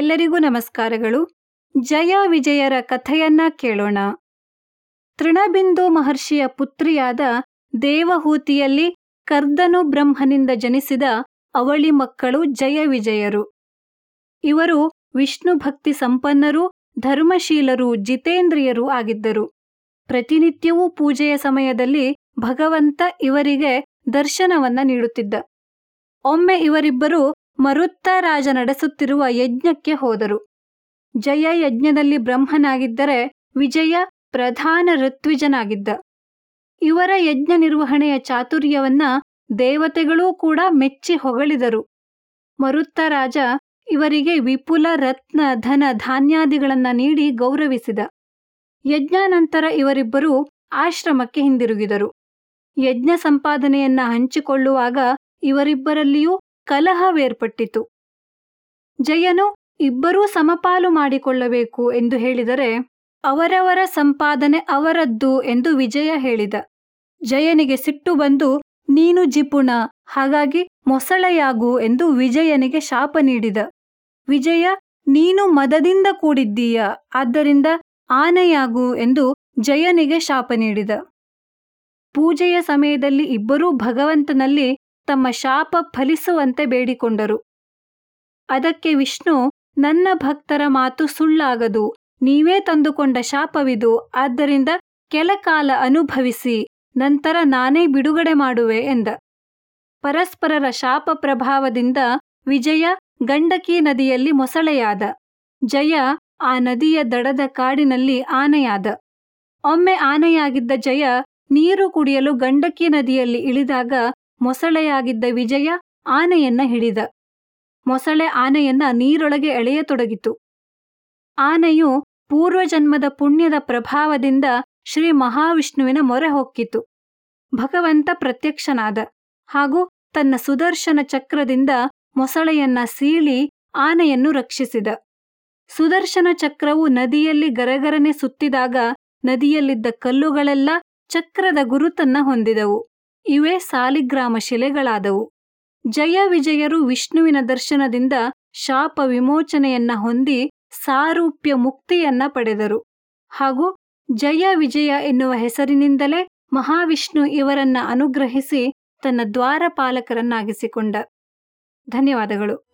ಎಲ್ಲರಿಗೂ ನಮಸ್ಕಾರಗಳು. ಜಯ ವಿಜಯರ ಕಥೆಯನ್ನ ಕೇಳೋಣ. ತೃಣಬಿಂದು ಮಹರ್ಷಿಯ ಪುತ್ರಿಯಾದ ದೇವಹೂತಿಯಲ್ಲಿ ಕರ್ದನು ಬ್ರಹ್ಮನಿಂದ ಜನಿಸಿದ ಅವಳಿ ಮಕ್ಕಳು ಜಯ ವಿಜಯರು. ಇವರು ವಿಷ್ಣು ಭಕ್ತಿ ಸಂಪನ್ನರೂ, ಧರ್ಮಶೀಲರೂ, ಜಿತೇಂದ್ರಿಯರೂ ಆಗಿದ್ದರು. ಪ್ರತಿನಿತ್ಯವೂ ಪೂಜೆಯ ಸಮಯದಲ್ಲಿ ಭಗವಂತ ಇವರಿಗೆ ದರ್ಶನವನ್ನ ನೀಡುತ್ತಿದ್ದ. ಒಮ್ಮೆ ಇವರಿಬ್ಬರು ಮರುತ್ತ ರಾಜ ನಡೆಸುತ್ತಿರುವ ಯಜ್ಞಕ್ಕೆ ಹೋದರು. ಜಯ ಯಜ್ಞದಲ್ಲಿ ಬ್ರಹ್ಮನಾಗಿದ್ದರೆ ವಿಜಯ ಪ್ರಧಾನ ಋತ್ವಿಜನಾಗಿದ್ದ. ಇವರ ಯಜ್ಞ ನಿರ್ವಹಣೆಯ ಚಾತುರ್ಯವನ್ನ ದೇವತೆಗಳೂ ಕೂಡ ಮೆಚ್ಚಿ ಹೊಗಳಿದರು. ಮರುತ್ತ ರಾಜ ಇವರಿಗೆ ವಿಪುಲ ರತ್ನ, ಧನ, ಧಾನ್ಯಾದಿಗಳನ್ನ ನೀಡಿ ಗೌರವಿಸಿದ. ಯಜ್ಞಾನಂತರ ಇವರಿಬ್ಬರು ಆಶ್ರಮಕ್ಕೆ ಹಿಂದಿರುಗಿದರು. ಯಜ್ಞ ಸಂಪಾದನೆಯನ್ನ ಹಂಚಿಕೊಳ್ಳುವಾಗ ಇವರಿಬ್ಬರಲ್ಲಿಯೂ ಕಲಹವೇರ್ಪಟ್ಟಿತು. ಜಯನು ಇಬ್ಬರೂ ಸಮಪಾಲು ಮಾಡಿಕೊಳ್ಳಬೇಕು ಎಂದು ಹೇಳಿದರೆ ಅವರವರ ಸಂಪಾದನೆ ಅವರದ್ದು ಎಂದು ವಿಜಯ ಹೇಳಿದ. ಜಯನಿಗೆ ಸಿಟ್ಟು ಬಂದು, ನೀನು ಜಿಪುಣ, ಹಾಗಾಗಿ ಮೊಸಳೆಯಾಗು ಎಂದು ವಿಜಯನಿಗೆ ಶಾಪ ನೀಡಿದ. ವಿಜಯ, ನೀನು ಮದದಿಂದ ಕೂಡಿದ್ದೀಯ, ಆದ್ದರಿಂದ ಆನೆಯಾಗು ಎಂದು ಜಯನಿಗೆ ಶಾಪ ನೀಡಿದ. ಪೂಜೆಯ ಸಮಯದಲ್ಲಿ ಇಬ್ಬರೂ ಭಗವಂತನಲ್ಲಿ ತಮ್ಮ ಶಾಪ ಫಲಿಸುವಂತೆ ಬೇಡಿಕೊಂಡರು. ಅದಕ್ಕೆ ವಿಷ್ಣು, ನನ್ನ ಭಕ್ತರ ಮಾತು ಸುಳ್ಳಾಗದು. ನೀವೇ ತಂದುಕೊಂಡ ಶಾಪವಿದು. ಆದ್ದರಿಂದ ಕೆಲಕಾಲ ಅನುಭವಿಸಿ, ನಂತರ ನಾನೇ ಬಿಡುಗಡೆ ಮಾಡುವೆ ಎಂದ. ಪರಸ್ಪರರ ಶಾಪ ಪ್ರಭಾವದಿಂದ ವಿಜಯ ಗಂಡಕಿ ನದಿಯಲ್ಲಿ ಮೊಸಳೆಯಾದ. ಜಯ ಆ ನದಿಯ ದಡದ ಕಾಡಿನಲ್ಲಿ ಆನೆಯಾದ. ಒಮ್ಮೆ ಆನೆಯಾಗಿದ್ದ ಜಯ ನೀರು ಕುಡಿಯಲು ಗಂಡಕಿ ನದಿಯಲ್ಲಿ ಇಳಿದಾಗ ಮೊಸಳೆಯಾಗಿದ್ದ ವಿಜಯ ಆನೆಯನ್ನ ಹಿಡಿದ. ಮೊಸಳೆ ಆನೆಯನ್ನ ನೀರೊಳಗೆ ಎಳೆಯತೊಡಗಿತು. ಆನೆಯು ಪೂರ್ವಜನ್ಮದ ಪುಣ್ಯದ ಪ್ರಭಾವದಿಂದ ಶ್ರೀ ಮಹಾವಿಷ್ಣುವಿನ ಮೊರೆ ಹೊಕ್ಕಿತು. ಭಗವಂತ ಪ್ರತ್ಯಕ್ಷನಾದ ಹಾಗೂ ತನ್ನ ಸುದರ್ಶನ ಚಕ್ರದಿಂದ ಮೊಸಳೆಯನ್ನ ಸೀಳಿ ಆನೆಯನ್ನು ರಕ್ಷಿಸಿದ. ಸುದರ್ಶನ ಚಕ್ರವು ನದಿಯಲ್ಲಿ ಗರಗರನೆ ಸುತ್ತಿದಾಗ ನದಿಯಲ್ಲಿದ್ದ ಕಲ್ಲುಗಳೆಲ್ಲ ಚಕ್ರದ ಗುರುತನ್ನ ಹೊಂದಿದವು. ಇವೇ ಸಾಲಿಗ್ರಾಮ ಶಿಲೆಗಳಾದವು. ಜಯ ವಿಜಯರು ವಿಷ್ಣುವಿನ ದರ್ಶನದಿಂದ ಶಾಪ ವಿಮೋಚನೆಯನ್ನ ಹೊಂದಿ ಸಾರೂಪ್ಯ ಮುಕ್ತಿಯನ್ನ ಪಡೆದರು. ಹಾಗೂ ಜಯ ವಿಜಯ ಎನ್ನುವ ಹೆಸರಿನಿಂದಲೇ ಮಹಾವಿಷ್ಣು ಇವರನ್ನ ಅನುಗ್ರಹಿಸಿ ತನ್ನ ದ್ವಾರಪಾಲಕರನ್ನಾಗಿಸಿಕೊಂಡ. ಧನ್ಯವಾದಗಳು.